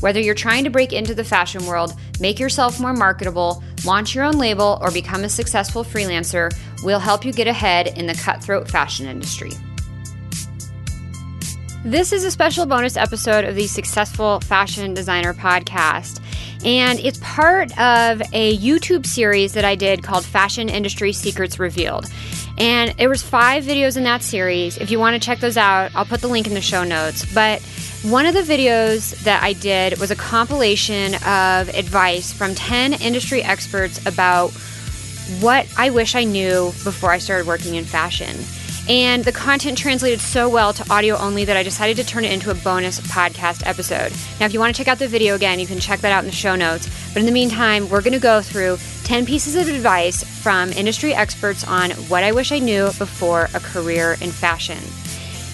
Whether you're trying to break into the fashion world, make yourself more marketable, launch your own label, or become a successful freelancer, we'll help you get ahead in the cutthroat fashion industry. This is a special bonus episode of the Successful Fashion Designer podcast. And it's part of a YouTube series that I did called Fashion Industry Secrets Revealed. And there was five videos in that series. If you want to check those out, I'll put the link in the show notes. But one of the videos that I did was a compilation of advice from 10 industry experts about what I wish I knew before I started working in fashion. And the content translated so well to audio only that I decided to turn it into a bonus podcast episode. Now, if you want to check out the video again, you can check that out in the show notes. But in the meantime, we're going to go through 10 pieces of advice from industry experts on what I wish I knew before a career in fashion.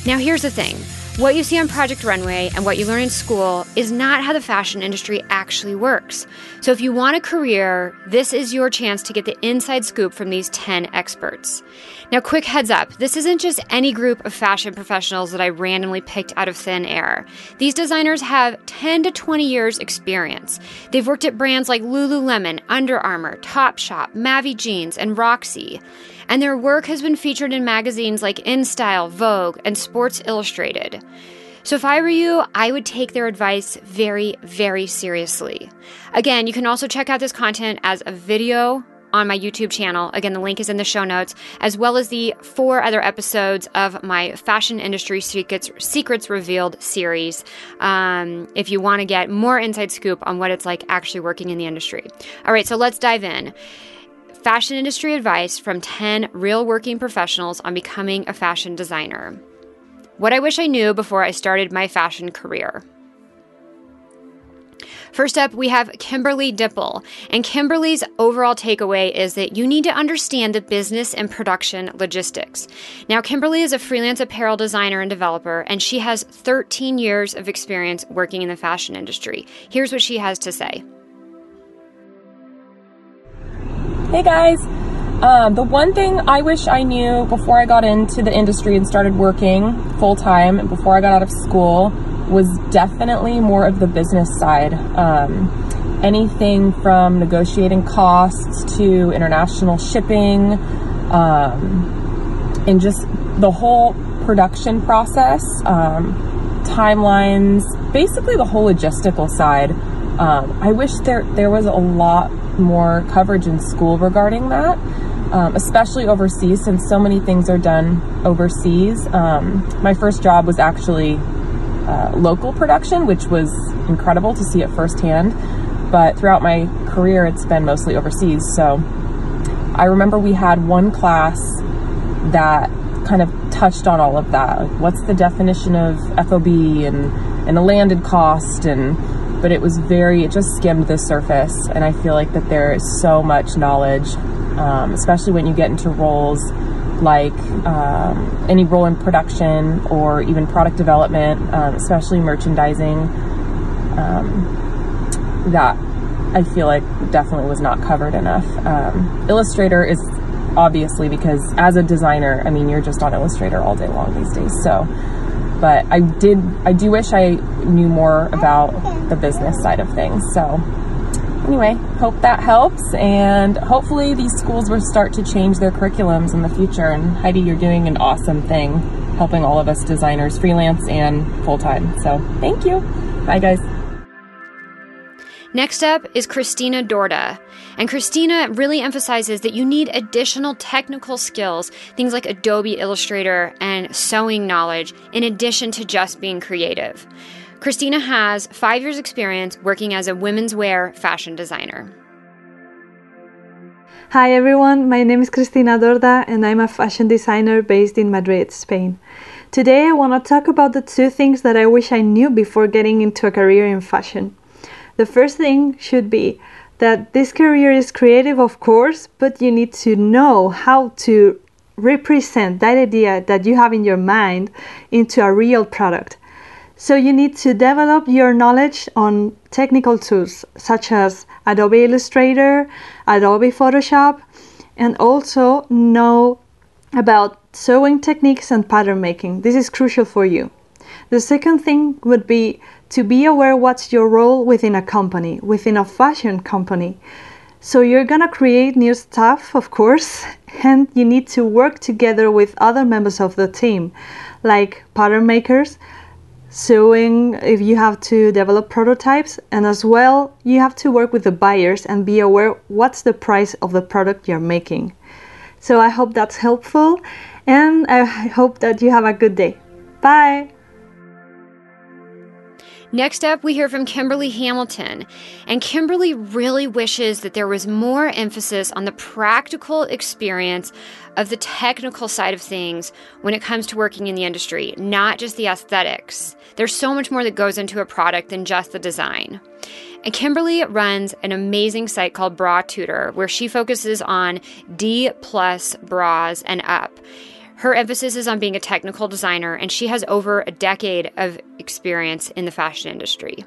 Now, here's the thing what you see on Project Runway and what you learn in school is not how the fashion industry actually works. So, if you want a career, this is your chance to get the inside scoop from these 10 experts. Now, quick heads up this isn't just any group of fashion professionals that I randomly picked out of thin air. These designers have 10 to 20 years' experience. They've worked at brands like Lululemon, Under Armour, Topshop, Mavi Jeans, and Roxy and their work has been featured in magazines like InStyle, Vogue, and Sports Illustrated. So if I were you, I would take their advice very, very seriously. Again, you can also check out this content as a video on my YouTube channel. Again, the link is in the show notes, as well as the four other episodes of my Fashion Industry Secrets, Secrets Revealed series. Um, if you want to get more inside scoop on what it's like actually working in the industry. All right, so let's dive in fashion industry advice from 10 real working professionals on becoming a fashion designer. What I wish I knew before I started my fashion career. First up, we have Kimberly Dippel. And Kimberly's overall takeaway is that you need to understand the business and production logistics. Now, Kimberly is a freelance apparel designer and developer, and she has 13 years of experience working in the fashion industry. Here's what she has to say. Hey guys! Um, the one thing I wish I knew before I got into the industry and started working full time and before I got out of school was definitely more of the business side. Um, anything from negotiating costs to international shipping um, and just the whole production process, um, timelines, basically the whole logistical side. Um, I wish there there was a lot more coverage in school regarding that, um, especially overseas, since so many things are done overseas. Um, my first job was actually uh, local production, which was incredible to see it firsthand. But throughout my career, it's been mostly overseas. So I remember we had one class that kind of touched on all of that. Like, what's the definition of FOB and and a landed cost and but it was very, it just skimmed the surface. And I feel like that there is so much knowledge, um, especially when you get into roles like um, any role in production or even product development, um, especially merchandising, um, that I feel like definitely was not covered enough. Um, Illustrator is obviously because as a designer, I mean, you're just on Illustrator all day long these days. So, but I did, I do wish I knew more about the business side of things. So, anyway, hope that helps, and hopefully these schools will start to change their curriculums in the future. And Heidi, you're doing an awesome thing, helping all of us designers, freelance and full time. So, thank you. Bye, guys. Next up is Cristina Dorda. And Cristina really emphasizes that you need additional technical skills, things like Adobe Illustrator and sewing knowledge, in addition to just being creative. Cristina has five years' experience working as a women's wear fashion designer. Hi everyone, my name is Cristina Dorda and I'm a fashion designer based in Madrid, Spain. Today I want to talk about the two things that I wish I knew before getting into a career in fashion. The first thing should be that this career is creative, of course, but you need to know how to represent that idea that you have in your mind into a real product. So you need to develop your knowledge on technical tools such as Adobe Illustrator, Adobe Photoshop, and also know about sewing techniques and pattern making. This is crucial for you. The second thing would be to be aware what's your role within a company, within a fashion company. So you're gonna create new stuff, of course, and you need to work together with other members of the team, like pattern makers, sewing if you have to develop prototypes, and as well, you have to work with the buyers and be aware what's the price of the product you're making. So I hope that's helpful, and I hope that you have a good day. Bye! Next up, we hear from Kimberly Hamilton. And Kimberly really wishes that there was more emphasis on the practical experience of the technical side of things when it comes to working in the industry, not just the aesthetics. There's so much more that goes into a product than just the design. And Kimberly runs an amazing site called Bra Tutor, where she focuses on D plus bras and up. Her emphasis is on being a technical designer, and she has over a decade of experience in the fashion industry.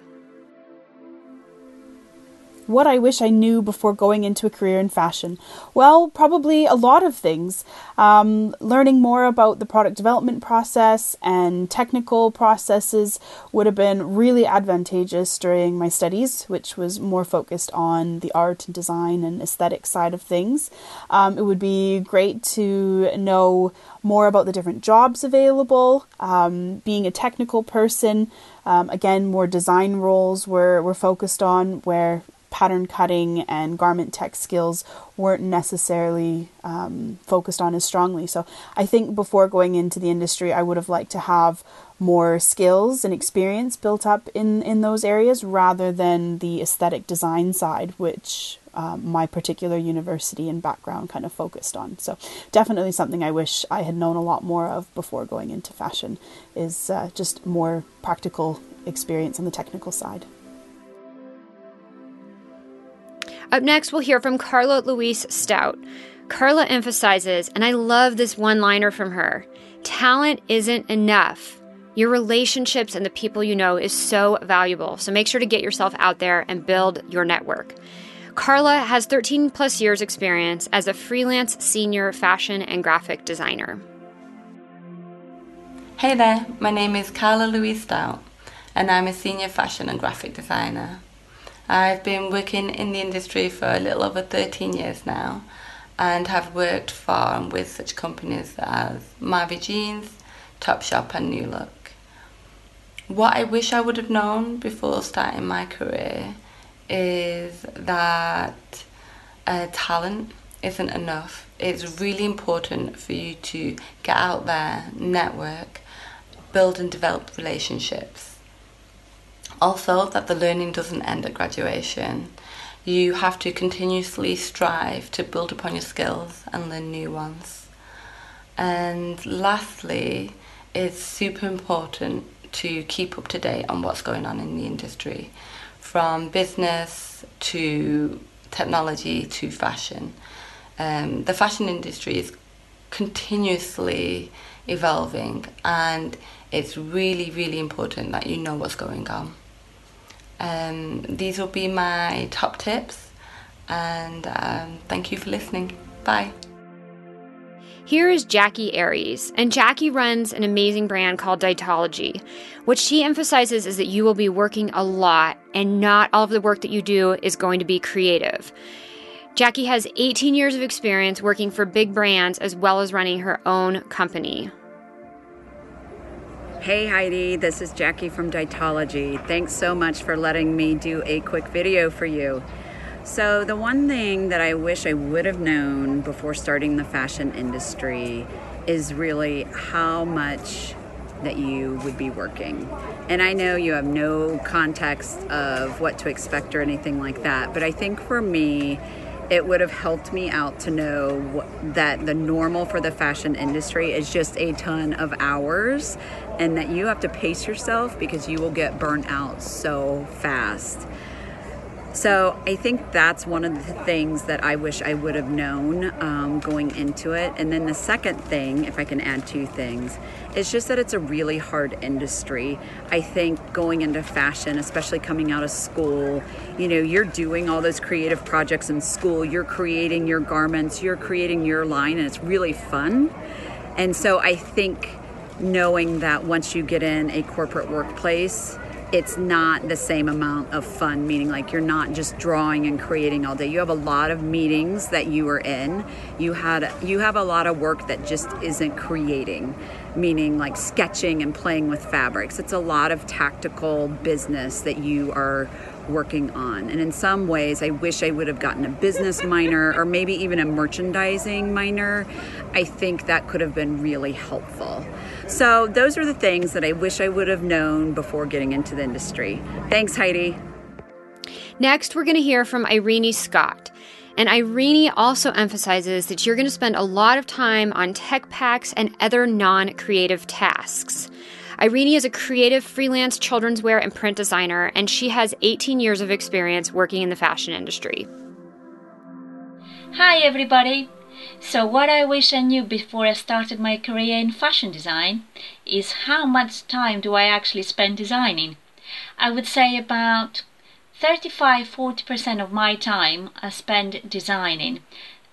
What I wish I knew before going into a career in fashion? Well, probably a lot of things. Um, learning more about the product development process and technical processes would have been really advantageous during my studies, which was more focused on the art and design and aesthetic side of things. Um, it would be great to know more about the different jobs available. Um, being a technical person, um, again, more design roles were, were focused on where pattern cutting and garment tech skills weren't necessarily um, focused on as strongly. So I think before going into the industry, I would have liked to have more skills and experience built up in, in those areas rather than the aesthetic design side, which um, my particular university and background kind of focused on. So definitely something I wish I had known a lot more of before going into fashion is uh, just more practical experience on the technical side. Up next, we'll hear from Carla Louise Stout. Carla emphasizes, and I love this one liner from her talent isn't enough. Your relationships and the people you know is so valuable. So make sure to get yourself out there and build your network. Carla has 13 plus years experience as a freelance senior fashion and graphic designer. Hey there, my name is Carla Louise Stout and I'm a senior fashion and graphic designer. I've been working in the industry for a little over 13 years now and have worked for and with such companies as Mavi Jeans, Topshop and New Look. What I wish I would have known before starting my career is that uh, talent isn't enough. It's really important for you to get out there, network, build and develop relationships also, that the learning doesn't end at graduation. You have to continuously strive to build upon your skills and learn new ones. And lastly, it's super important to keep up to date on what's going on in the industry, from business to technology to fashion. Um, the fashion industry is continuously evolving, and it's really, really important that you know what's going on. Um, these will be my top tips, and um, thank you for listening. Bye. Here is Jackie Ayres, and Jackie runs an amazing brand called Dietology. What she emphasizes is that you will be working a lot, and not all of the work that you do is going to be creative. Jackie has 18 years of experience working for big brands as well as running her own company. Hey Heidi, this is Jackie from Dietology. Thanks so much for letting me do a quick video for you. So, the one thing that I wish I would have known before starting the fashion industry is really how much that you would be working. And I know you have no context of what to expect or anything like that, but I think for me, it would have helped me out to know that the normal for the fashion industry is just a ton of hours and that you have to pace yourself because you will get burnt out so fast. So I think that's one of the things that I wish I would have known um, going into it. And then the second thing, if I can add two things, is just that it's a really hard industry. I think going into fashion, especially coming out of school, you know, you're doing all those creative projects in school, you're creating your garments, you're creating your line, and it's really fun. And so I think knowing that once you get in a corporate workplace, it's not the same amount of fun meaning like you're not just drawing and creating all day you have a lot of meetings that you are in you had you have a lot of work that just isn't creating meaning like sketching and playing with fabrics it's a lot of tactical business that you are working on. And in some ways, I wish I would have gotten a business minor or maybe even a merchandising minor. I think that could have been really helpful. So, those are the things that I wish I would have known before getting into the industry. Thanks, Heidi. Next, we're going to hear from Irene Scott. And Irene also emphasizes that you're going to spend a lot of time on tech packs and other non creative tasks. Irene is a creative freelance children's wear and print designer, and she has 18 years of experience working in the fashion industry. Hi, everybody. So, what I wish I knew before I started my career in fashion design is how much time do I actually spend designing? I would say about 35 40% of my time I spend designing.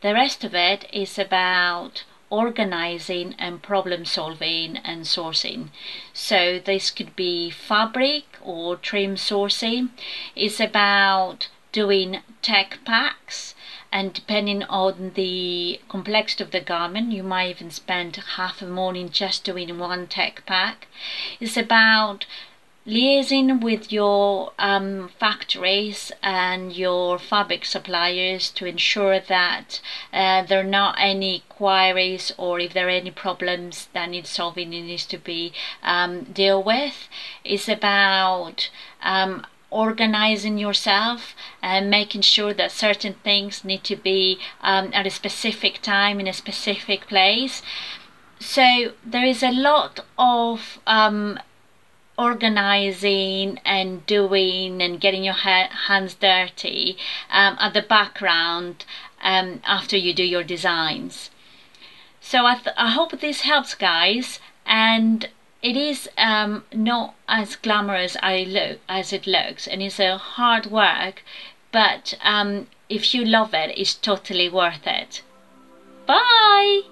The rest of it is about organizing and problem solving and sourcing. So this could be fabric or trim sourcing. It's about doing tech packs and depending on the complexity of the garment you might even spend half a morning just doing one tech pack. It's about liaising with your um, factories and your fabric suppliers to ensure that uh, there are not any queries or if there are any problems that need solving it needs to be um, dealt with it's about um, organizing yourself and making sure that certain things need to be um, at a specific time in a specific place so there is a lot of um, organizing and doing and getting your ha- hands dirty um, at the background um, after you do your designs. So I, th- I hope this helps, guys. And it is um, not as glamorous as it looks, and it's a hard work. But um, if you love it, it's totally worth it. Bye.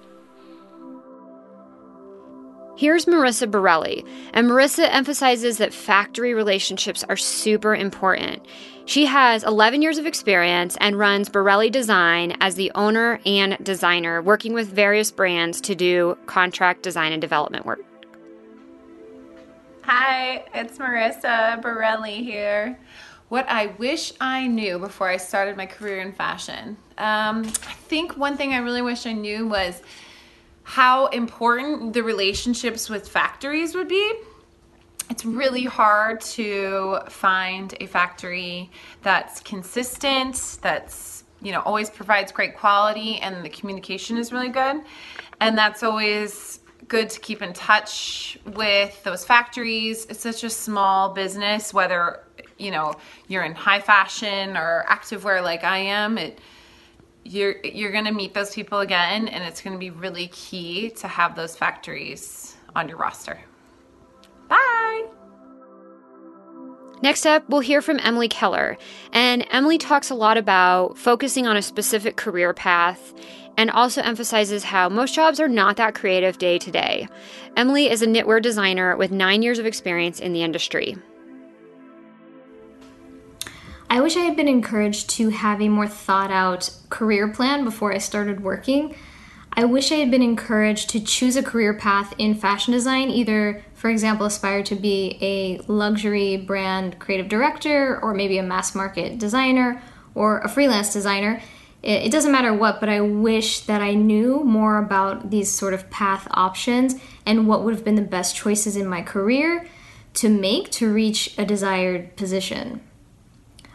Here's Marissa Borelli, and Marissa emphasizes that factory relationships are super important. She has 11 years of experience and runs Borelli Design as the owner and designer, working with various brands to do contract design and development work. Hi, it's Marissa Borelli here. What I wish I knew before I started my career in fashion. Um, I think one thing I really wish I knew was how important the relationships with factories would be. It's really hard to find a factory that's consistent, that's you know always provides great quality and the communication is really good. And that's always good to keep in touch with those factories. It's such a small business whether you know you're in high fashion or activewear like I am. It you're you're to meet those people again and it's to be really key to have those factories on your roster. Bye. Next up, we'll hear from Emily Keller. And Emily talks a lot about focusing on a specific career path and also emphasizes how most jobs are not that creative day to day. Emily is a knitwear designer with nine years of experience in the industry. I wish I had been encouraged to have a more thought out career plan before I started working. I wish I had been encouraged to choose a career path in fashion design, either, for example, aspire to be a luxury brand creative director, or maybe a mass market designer, or a freelance designer. It doesn't matter what, but I wish that I knew more about these sort of path options and what would have been the best choices in my career to make to reach a desired position.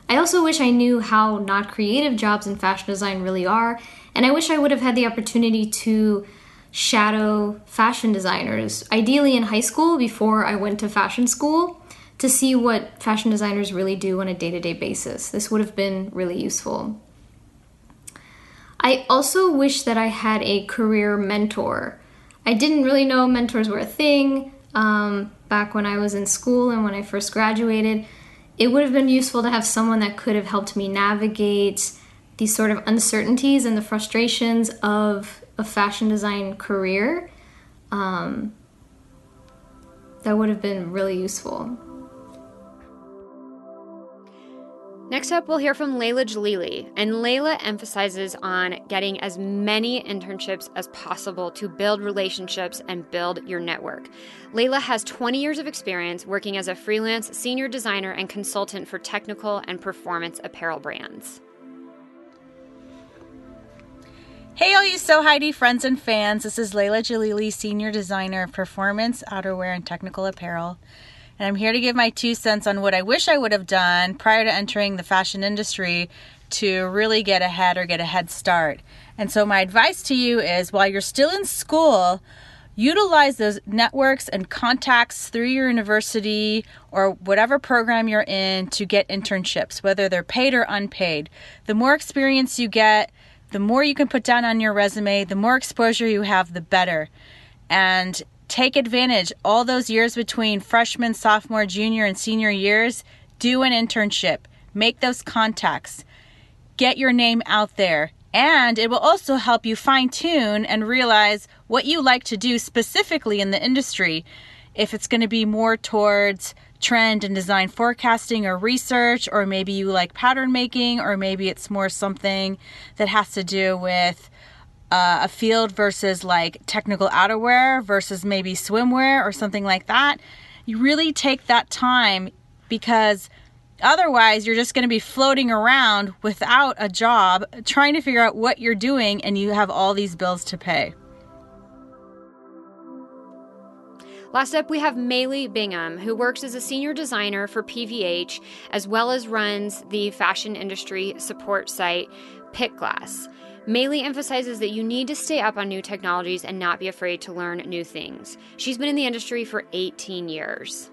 I also wish I knew how not creative jobs in fashion design really are, and I wish I would have had the opportunity to shadow fashion designers, ideally in high school before I went to fashion school, to see what fashion designers really do on a day to day basis. This would have been really useful. I also wish that I had a career mentor. I didn't really know mentors were a thing um, back when I was in school and when I first graduated. It would have been useful to have someone that could have helped me navigate these sort of uncertainties and the frustrations of a fashion design career. Um, that would have been really useful. Next up, we'll hear from Leila Jalili, and Leila emphasizes on getting as many internships as possible to build relationships and build your network. Leila has 20 years of experience working as a freelance senior designer and consultant for technical and performance apparel brands. Hey, all you Sew Heidi friends and fans. This is Leila Jalili, Senior Designer of Performance, Outerwear, and Technical Apparel and I'm here to give my two cents on what I wish I would have done prior to entering the fashion industry to really get ahead or get a head start. And so, my advice to you is while you're still in school, utilize those networks and contacts through your university or whatever program you're in to get internships, whether they're paid or unpaid. The more experience you get, the more you can put down on your resume, the more exposure you have, the better. And Take advantage all those years between freshman, sophomore, junior, and senior years. Do an internship. Make those contacts. Get your name out there. And it will also help you fine tune and realize what you like to do specifically in the industry. If it's going to be more towards trend and design forecasting or research, or maybe you like pattern making, or maybe it's more something that has to do with uh, a field versus like technical outerwear versus maybe swimwear or something like that. You really take that time because otherwise you're just going to be floating around without a job trying to figure out what you're doing and you have all these bills to pay. Last up, we have Malie Bingham, who works as a senior designer for PVH as well as runs the fashion industry support site PitGlass. Malie emphasizes that you need to stay up on new technologies and not be afraid to learn new things. She's been in the industry for 18 years.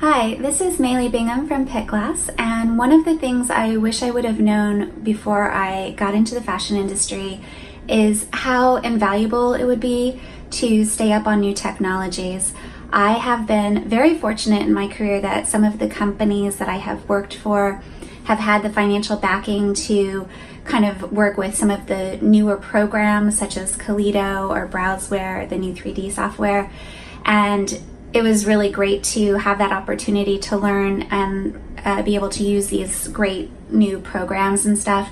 Hi, this is Malie Bingham from PitGlass, and one of the things I wish I would have known before I got into the fashion industry is how invaluable it would be to stay up on new technologies. I have been very fortunate in my career that some of the companies that I have worked for have had the financial backing to kind of work with some of the newer programs such as Kaledo or Browzwear, the new 3D software. And it was really great to have that opportunity to learn and uh, be able to use these great new programs and stuff.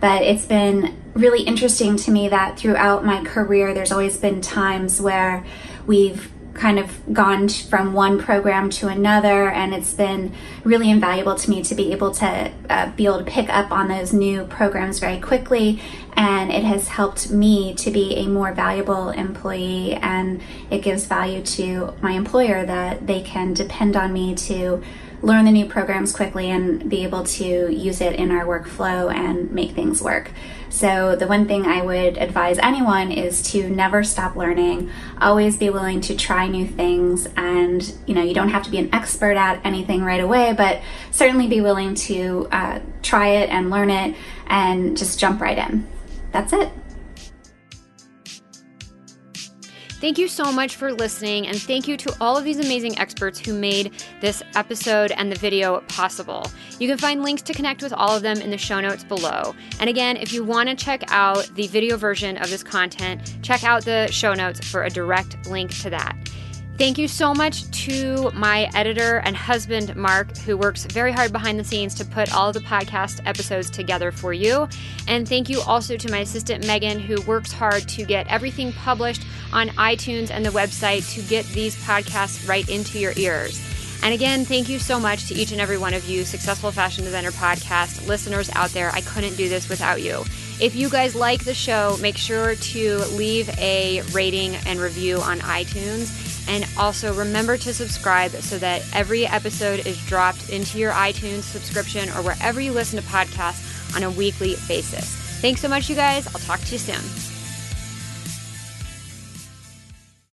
But it's been really interesting to me that throughout my career, there's always been times where we've kind of gone from one program to another, and it's been really invaluable to me to be able to uh, be able to pick up on those new programs very quickly. And it has helped me to be a more valuable employee, and it gives value to my employer that they can depend on me to learn the new programs quickly and be able to use it in our workflow and make things work. So, the one thing I would advise anyone is to never stop learning, always be willing to try new things. And, you know, you don't have to be an expert at anything right away, but certainly be willing to uh, try it and learn it and just jump right in. That's it. Thank you so much for listening, and thank you to all of these amazing experts who made this episode and the video possible. You can find links to connect with all of them in the show notes below. And again, if you want to check out the video version of this content, check out the show notes for a direct link to that. Thank you so much to my editor and husband, Mark, who works very hard behind the scenes to put all the podcast episodes together for you. And thank you also to my assistant, Megan, who works hard to get everything published on iTunes and the website to get these podcasts right into your ears. And again, thank you so much to each and every one of you, Successful Fashion Designer Podcast listeners out there. I couldn't do this without you. If you guys like the show, make sure to leave a rating and review on iTunes. And also remember to subscribe so that every episode is dropped into your iTunes subscription or wherever you listen to podcasts on a weekly basis. Thanks so much, you guys. I'll talk to you soon.